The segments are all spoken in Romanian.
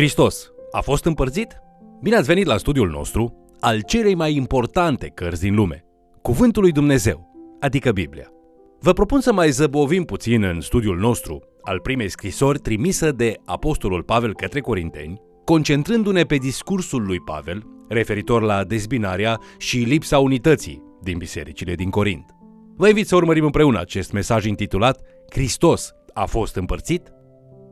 Hristos a fost împărțit? Bine ați venit la studiul nostru al celei mai importante cărți din lume, Cuvântul lui Dumnezeu, adică Biblia. Vă propun să mai zăbovim puțin în studiul nostru al primei scrisori trimisă de Apostolul Pavel către Corinteni, concentrându-ne pe discursul lui Pavel referitor la dezbinarea și lipsa unității din bisericile din Corint. Vă invit să urmărim împreună acest mesaj intitulat Hristos a fost împărțit?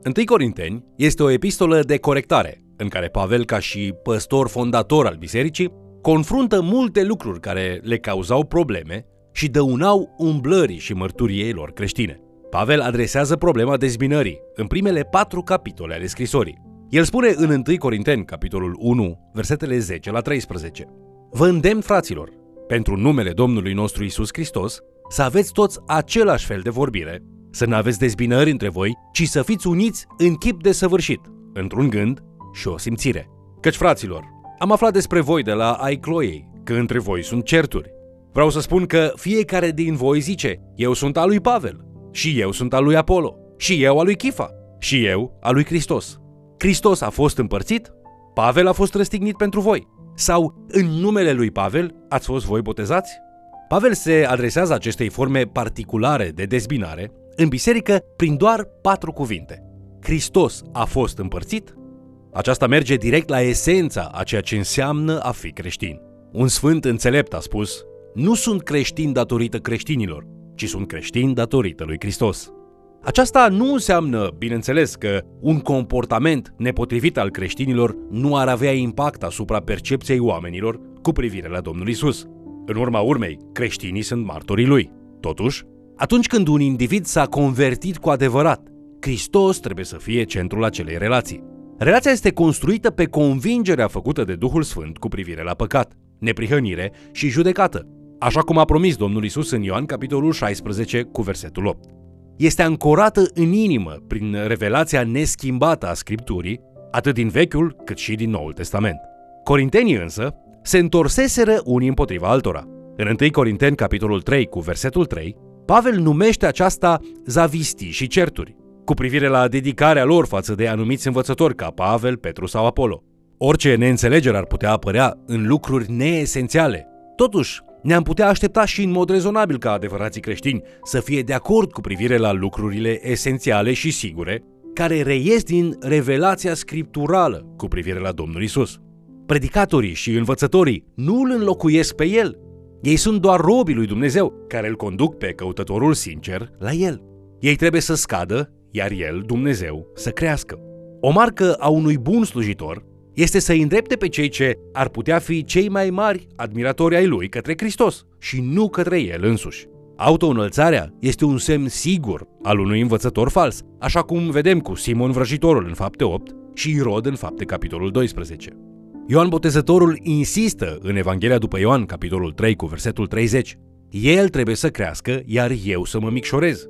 1 Corinteni este o epistolă de corectare, în care Pavel, ca și păstor fondator al bisericii, confruntă multe lucruri care le cauzau probleme și dăunau umblării și mărturiei lor creștine. Pavel adresează problema dezbinării în primele patru capitole ale scrisorii. El spune în 1 Corinteni, capitolul 1, versetele 10 la 13. Vă îndemn, fraților, pentru numele Domnului nostru Isus Hristos, să aveți toți același fel de vorbire, să nu aveți dezbinări între voi, ci să fiți uniți în chip de săvârșit, într-un gând și o simțire. Căci, fraților, am aflat despre voi de la ai Chloei, că între voi sunt certuri. Vreau să spun că fiecare din voi zice, eu sunt al lui Pavel, și eu sunt al lui Apollo, și eu al lui Chifa, și eu al lui Hristos. Hristos a fost împărțit, Pavel a fost răstignit pentru voi, sau în numele lui Pavel ați fost voi botezați? Pavel se adresează acestei forme particulare de dezbinare în biserică prin doar patru cuvinte. Hristos a fost împărțit? Aceasta merge direct la esența a ceea ce înseamnă a fi creștin. Un sfânt înțelept a spus, nu sunt creștini datorită creștinilor, ci sunt creștini datorită lui Hristos. Aceasta nu înseamnă, bineînțeles, că un comportament nepotrivit al creștinilor nu ar avea impact asupra percepției oamenilor cu privire la Domnul Isus. În urma urmei, creștinii sunt martorii lui. Totuși, atunci când un individ s-a convertit cu adevărat, Hristos trebuie să fie centrul acelei relații. Relația este construită pe convingerea făcută de Duhul Sfânt cu privire la păcat, neprihănire și judecată, așa cum a promis Domnul Isus în Ioan capitolul 16 cu versetul 8. Este ancorată în inimă prin revelația neschimbată a Scripturii, atât din Vechiul cât și din Noul Testament. Corintenii însă se întorseseră unii împotriva altora. În 1 Corinteni capitolul 3 cu versetul 3, Pavel numește aceasta zavistii și certuri, cu privire la dedicarea lor față de anumiți învățători ca Pavel, Petru sau Apollo. Orice neînțelegere ar putea apărea în lucruri neesențiale. Totuși, ne-am putea aștepta și în mod rezonabil ca adevărații creștini să fie de acord cu privire la lucrurile esențiale și sigure care reies din revelația scripturală cu privire la Domnul Isus. Predicatorii și învățătorii nu îl înlocuiesc pe el. Ei sunt doar robii lui Dumnezeu, care îl conduc pe căutătorul sincer la el. Ei trebuie să scadă, iar el, Dumnezeu, să crească. O marcă a unui bun slujitor este să îndrepte pe cei ce ar putea fi cei mai mari admiratori ai lui către Hristos și nu către el însuși. Autoînălțarea este un semn sigur al unui învățător fals, așa cum vedem cu Simon Vrăjitorul în fapte 8 și Irod în fapte capitolul 12. Ioan Botezătorul insistă în Evanghelia după Ioan, capitolul 3 cu versetul 30. El trebuie să crească, iar eu să mă micșorez.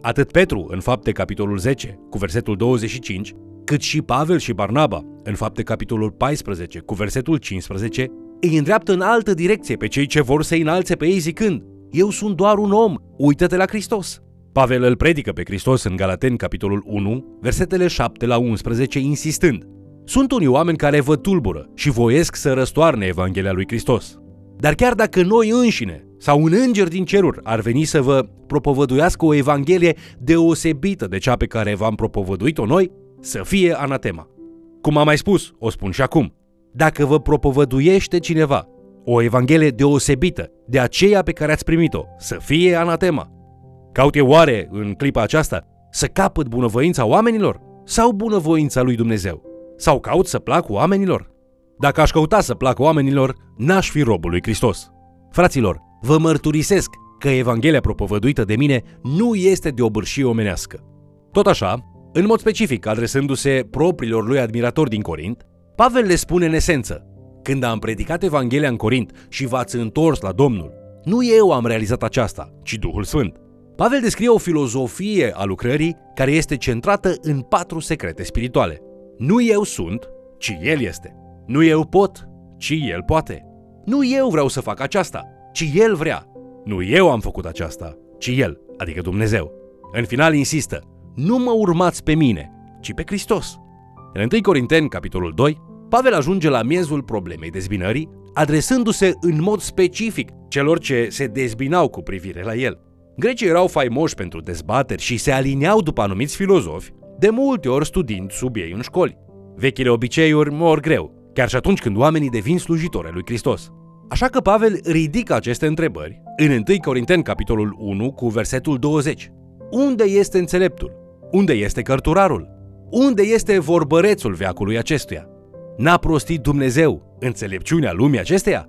Atât Petru, în fapte capitolul 10, cu versetul 25, cât și Pavel și Barnaba, în fapte capitolul 14, cu versetul 15, îi îndreaptă în altă direcție pe cei ce vor să înalțe pe ei zicând, Eu sunt doar un om, uită-te la Hristos. Pavel îl predică pe Hristos în Galateni, capitolul 1, versetele 7 la 11, insistând, Sunt unii oameni care vă tulbură și voiesc să răstoarne Evanghelia lui Hristos. Dar chiar dacă noi înșine sau un înger din ceruri ar veni să vă propovăduiască o evanghelie deosebită de cea pe care v-am propovăduit-o noi, să fie anatema. Cum am mai spus, o spun și acum. Dacă vă propovăduiește cineva o evanghelie deosebită de aceea pe care ați primit-o, să fie anatema. Caut eu oare, în clipa aceasta, să capăt bunăvoința oamenilor sau bunăvoința lui Dumnezeu? Sau caut să plac oamenilor? Dacă aș căuta să plac oamenilor, n-aș fi robul lui Hristos. Fraților, vă mărturisesc că Evanghelia propovăduită de mine nu este de o bârșie omenească. Tot așa, în mod specific, adresându-se propriilor lui admiratori din Corint, Pavel le spune în esență, când am predicat Evanghelia în Corint și v-ați întors la Domnul, nu eu am realizat aceasta, ci Duhul Sfânt. Pavel descrie o filozofie a lucrării care este centrată în patru secrete spirituale. Nu eu sunt, ci El este. Nu eu pot, ci El poate. Nu eu vreau să fac aceasta, ci El vrea. Nu eu am făcut aceasta, ci El, adică Dumnezeu. În final insistă, nu mă urmați pe mine, ci pe Hristos. În 1 Corinteni, capitolul 2, Pavel ajunge la miezul problemei dezbinării, adresându-se în mod specific celor ce se dezbinau cu privire la el. Grecii erau faimoși pentru dezbateri și se aliniau după anumiți filozofi, de multe ori studiind sub ei în școli. Vechile obiceiuri mor greu, chiar și atunci când oamenii devin slujitori lui Hristos. Așa că Pavel ridică aceste întrebări în 1 Corinteni, capitolul 1, cu versetul 20. Unde este înțeleptul? Unde este cărturarul? Unde este vorbărețul veacului acestuia? N-a prostit Dumnezeu înțelepciunea lumii acesteia?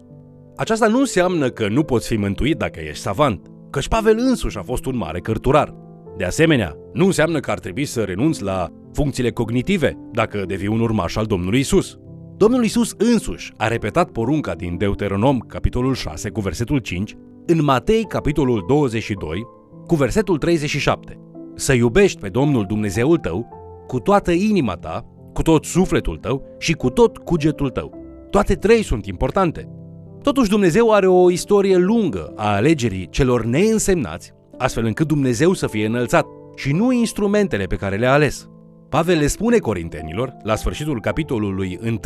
Aceasta nu înseamnă că nu poți fi mântuit dacă ești savant, căci Pavel însuși a fost un mare cărturar. De asemenea, nu înseamnă că ar trebui să renunți la funcțiile cognitive dacă devii un urmaș al Domnului Isus. Domnul Isus însuși a repetat porunca din Deuteronom, capitolul 6, cu versetul 5, în Matei, capitolul 22, cu versetul 37. Să iubești pe Domnul Dumnezeul tău cu toată inima ta, cu tot sufletul tău și cu tot cugetul tău. Toate trei sunt importante. Totuși Dumnezeu are o istorie lungă a alegerii celor neînsemnați, astfel încât Dumnezeu să fie înălțat și nu instrumentele pe care le-a ales. Pavel le spune corintenilor, la sfârșitul capitolului 1,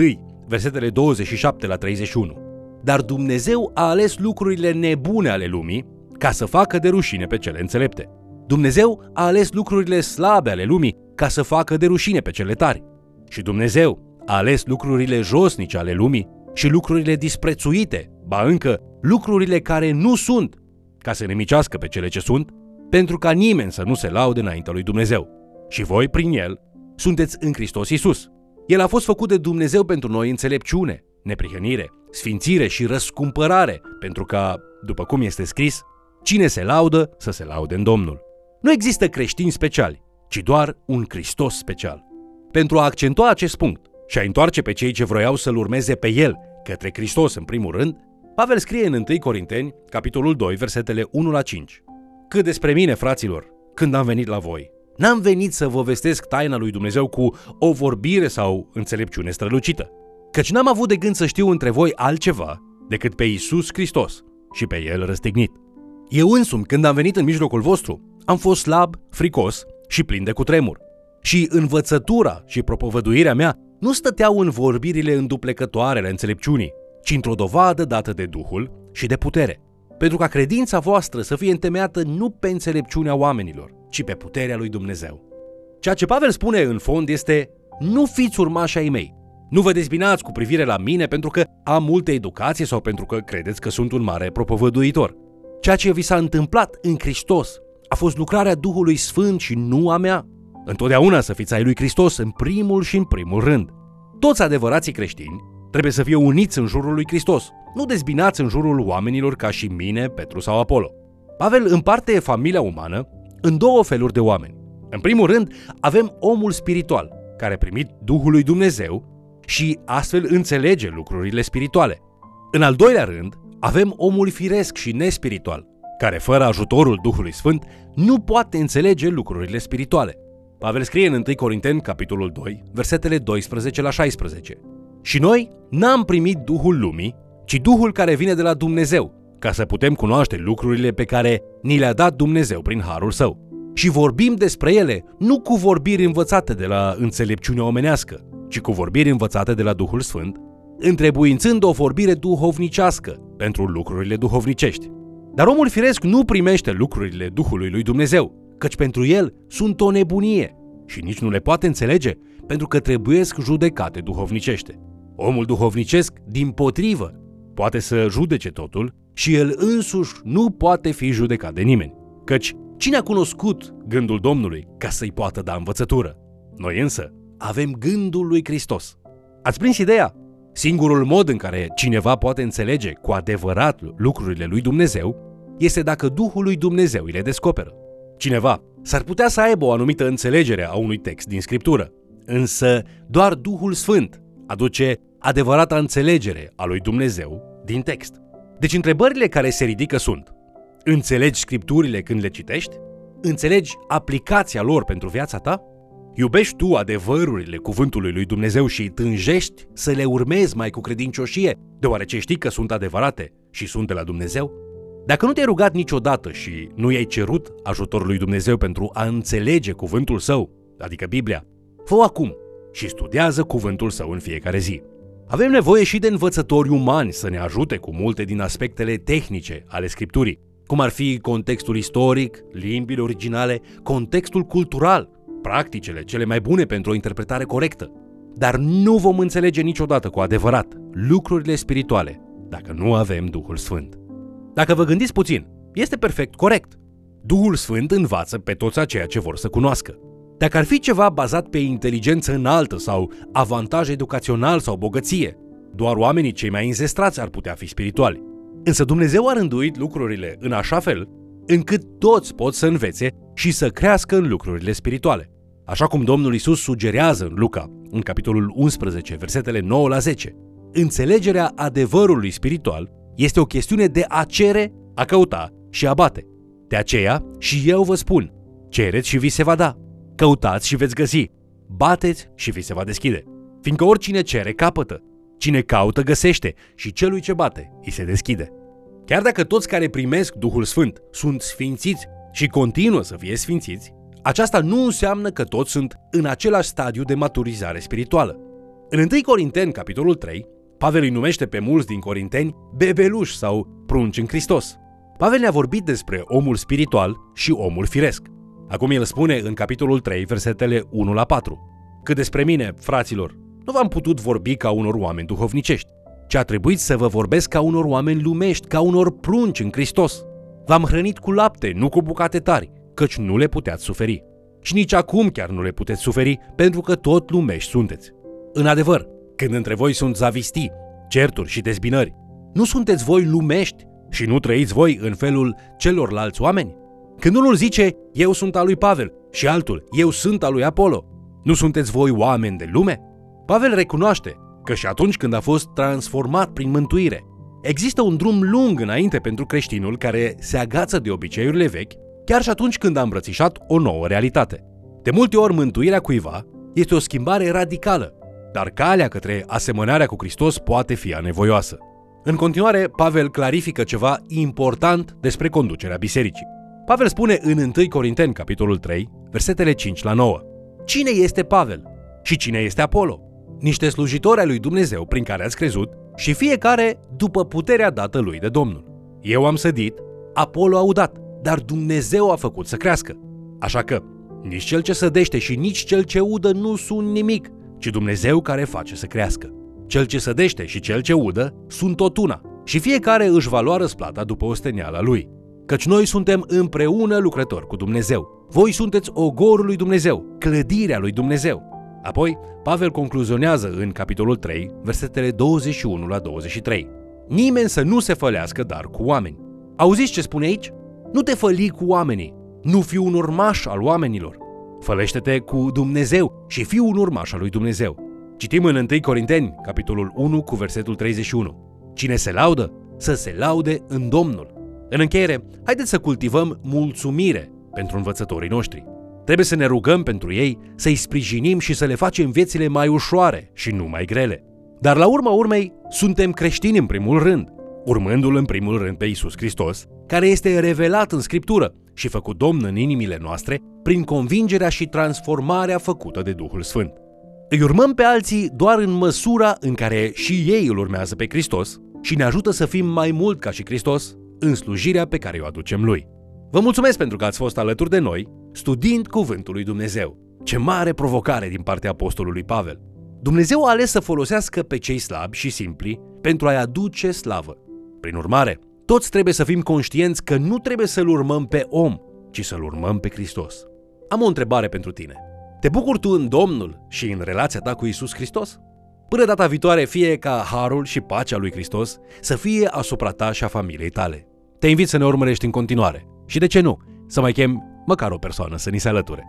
versetele 27 la 31. Dar Dumnezeu a ales lucrurile nebune ale lumii ca să facă de rușine pe cele înțelepte. Dumnezeu a ales lucrurile slabe ale lumii ca să facă de rușine pe cele tari. Și Dumnezeu a ales lucrurile josnice ale lumii și lucrurile disprețuite, ba încă lucrurile care nu sunt, ca să nemicească pe cele ce sunt, pentru ca nimeni să nu se laude înaintea lui Dumnezeu. Și voi, prin el, sunteți în Hristos Isus. El a fost făcut de Dumnezeu pentru noi înțelepciune, neprihănire, sfințire și răscumpărare, pentru ca, după cum este scris, cine se laudă să se laude în Domnul. Nu există creștini speciali, ci doar un Hristos special. Pentru a accentua acest punct și a întoarce pe cei ce vroiau să-L urmeze pe El către Hristos în primul rând, Pavel scrie în 1 Corinteni, capitolul 2, versetele 1 la 5. Cât despre mine, fraților, când am venit la voi, N-am venit să vă vestesc taina lui Dumnezeu cu o vorbire sau înțelepciune strălucită, căci n-am avut de gând să știu între voi altceva decât pe Isus Hristos și pe El răstignit. Eu însumi, când am venit în mijlocul vostru, am fost slab, fricos și plin de cutremur. Și învățătura și propovăduirea mea nu stăteau în vorbirile înduplecătoare ale înțelepciunii, ci într-o dovadă dată de Duhul și de putere, pentru ca credința voastră să fie întemeiată nu pe înțelepciunea oamenilor, ci pe puterea lui Dumnezeu. Ceea ce Pavel spune în fond este, nu fiți urmași ai mei, nu vă dezbinați cu privire la mine pentru că am multă educație sau pentru că credeți că sunt un mare propovăduitor. Ceea ce vi s-a întâmplat în Hristos a fost lucrarea Duhului Sfânt și nu a mea. Întotdeauna să fiți ai lui Hristos în primul și în primul rând. Toți adevărații creștini trebuie să fie uniți în jurul lui Hristos, nu dezbinați în jurul oamenilor ca și mine, Petru sau Apollo. Pavel împarte familia umană în două feluri de oameni. În primul rând, avem omul spiritual, care a primit Duhul lui Dumnezeu și astfel înțelege lucrurile spirituale. În al doilea rând, avem omul firesc și nespiritual, care fără ajutorul Duhului Sfânt nu poate înțelege lucrurile spirituale. Pavel scrie în 1 Corinteni, capitolul 2, versetele 12 la 16. Și noi n-am primit Duhul lumii, ci Duhul care vine de la Dumnezeu, ca să putem cunoaște lucrurile pe care ni le-a dat Dumnezeu prin harul său. Și vorbim despre ele nu cu vorbiri învățate de la înțelepciunea omenească, ci cu vorbiri învățate de la Duhul Sfânt, întrebuințând o vorbire duhovnicească pentru lucrurile duhovnicești. Dar omul firesc nu primește lucrurile Duhului lui Dumnezeu, căci pentru el sunt o nebunie și nici nu le poate înțelege, pentru că trebuiesc judecate duhovnicește. Omul duhovnicesc, din potrivă, poate să judece totul și el însuși nu poate fi judecat de nimeni, căci cine a cunoscut gândul Domnului ca să-i poată da învățătură? Noi însă avem gândul lui Hristos. Ați prins ideea? Singurul mod în care cineva poate înțelege cu adevărat lucrurile lui Dumnezeu este dacă Duhul lui Dumnezeu îi le descoperă. Cineva s-ar putea să aibă o anumită înțelegere a unui text din Scriptură, însă doar Duhul Sfânt aduce adevărata înțelegere a lui Dumnezeu din text. Deci întrebările care se ridică sunt Înțelegi scripturile când le citești? Înțelegi aplicația lor pentru viața ta? Iubești tu adevărurile cuvântului lui Dumnezeu și tânjești să le urmezi mai cu credincioșie, deoarece știi că sunt adevărate și sunt de la Dumnezeu? Dacă nu te-ai rugat niciodată și nu i-ai cerut ajutorul lui Dumnezeu pentru a înțelege cuvântul său, adică Biblia, fă acum și studiază cuvântul său în fiecare zi. Avem nevoie și de învățători umani să ne ajute cu multe din aspectele tehnice ale scripturii, cum ar fi contextul istoric, limbile originale, contextul cultural, practicele cele mai bune pentru o interpretare corectă. Dar nu vom înțelege niciodată cu adevărat lucrurile spirituale dacă nu avem Duhul Sfânt. Dacă vă gândiți puțin, este perfect corect. Duhul Sfânt învață pe toți aceia ce vor să cunoască. Dacă ar fi ceva bazat pe inteligență înaltă sau avantaj educațional sau bogăție, doar oamenii cei mai înzestrați ar putea fi spirituali. Însă Dumnezeu a rânduit lucrurile în așa fel încât toți pot să învețe și să crească în lucrurile spirituale. Așa cum Domnul Isus sugerează în Luca, în capitolul 11, versetele 9 la 10. Înțelegerea adevărului spiritual este o chestiune de a cere, a căuta și a bate. De aceea și eu vă spun, cereți și vi se va da, căutați și veți găsi, bateți și vi se va deschide. Fiindcă oricine cere, capătă, cine caută, găsește și celui ce bate, îi se deschide. Chiar dacă toți care primesc Duhul Sfânt sunt sfințiți și continuă să fie sfințiți, aceasta nu înseamnă că toți sunt în același stadiu de maturizare spirituală. În 1 Corinteni, capitolul 3, Pavel îi numește pe mulți din corinteni bebeluși sau prunci în Hristos. Pavel ne-a vorbit despre omul spiritual și omul firesc. Acum el spune în capitolul 3, versetele 1 la 4. Cât despre mine, fraților, nu v-am putut vorbi ca unor oameni duhovnicești, ci a trebuit să vă vorbesc ca unor oameni lumești, ca unor prunci în Hristos. V-am hrănit cu lapte, nu cu bucate tari, căci nu le puteați suferi. Și nici acum chiar nu le puteți suferi, pentru că tot lumești sunteți. În adevăr, când între voi sunt zavistii, certuri și dezbinări, nu sunteți voi lumești și nu trăiți voi în felul celorlalți oameni? Când unul zice, eu sunt al lui Pavel, și altul, eu sunt al lui Apollo, nu sunteți voi oameni de lume? Pavel recunoaște că și atunci când a fost transformat prin mântuire, există un drum lung înainte pentru creștinul care se agață de obiceiurile vechi, chiar și atunci când a îmbrățișat o nouă realitate. De multe ori mântuirea cuiva este o schimbare radicală, dar calea către asemănarea cu Hristos poate fi anevoioasă. În continuare, Pavel clarifică ceva important despre conducerea bisericii. Pavel spune în 1 Corinteni, capitolul 3, versetele 5 la 9. Cine este Pavel? Și cine este Apollo? Niște slujitori ai lui Dumnezeu prin care ați crezut și fiecare după puterea dată lui de Domnul. Eu am sădit, Apollo a udat, dar Dumnezeu a făcut să crească. Așa că, nici cel ce sădește și nici cel ce udă nu sunt nimic, ci Dumnezeu care face să crească. Cel ce sădește și cel ce udă sunt tot una și fiecare își va lua răsplata după osteniala lui. Căci noi suntem împreună lucrători cu Dumnezeu. Voi sunteți ogorul lui Dumnezeu, clădirea lui Dumnezeu. Apoi, Pavel concluzionează în capitolul 3, versetele 21 la 23. Nimeni să nu se fălească dar cu oameni. Auziți ce spune aici? Nu te făli cu oamenii, nu fi un urmaș al oamenilor. Fălește-te cu Dumnezeu și fii un urmaș al lui Dumnezeu. Citim în 1 Corinteni, capitolul 1, cu versetul 31. Cine se laudă, să se laude în Domnul. În încheiere, haideți să cultivăm mulțumire pentru învățătorii noștri. Trebuie să ne rugăm pentru ei, să-i sprijinim și să le facem viețile mai ușoare și nu mai grele. Dar la urma urmei, suntem creștini în primul rând, urmându-L în primul rând pe Isus Hristos, care este revelat în Scriptură și făcut Domn în inimile noastre prin convingerea și transformarea făcută de Duhul Sfânt. Îi urmăm pe alții doar în măsura în care și ei îl urmează pe Hristos și ne ajută să fim mai mult ca și Hristos în slujirea pe care o aducem Lui. Vă mulțumesc pentru că ați fost alături de noi, studiind Cuvântul lui Dumnezeu. Ce mare provocare din partea Apostolului Pavel! Dumnezeu a ales să folosească pe cei slabi și simpli pentru a-i aduce slavă. Prin urmare, toți trebuie să fim conștienți că nu trebuie să-L urmăm pe om, ci să-L urmăm pe Hristos. Am o întrebare pentru tine. Te bucuri tu în Domnul și în relația ta cu Isus Hristos? Până data viitoare, fie ca harul și pacea lui Hristos să fie asupra ta și a familiei tale. Te invit să ne urmărești în continuare și de ce nu, să mai chem măcar o persoană să ni se alăture.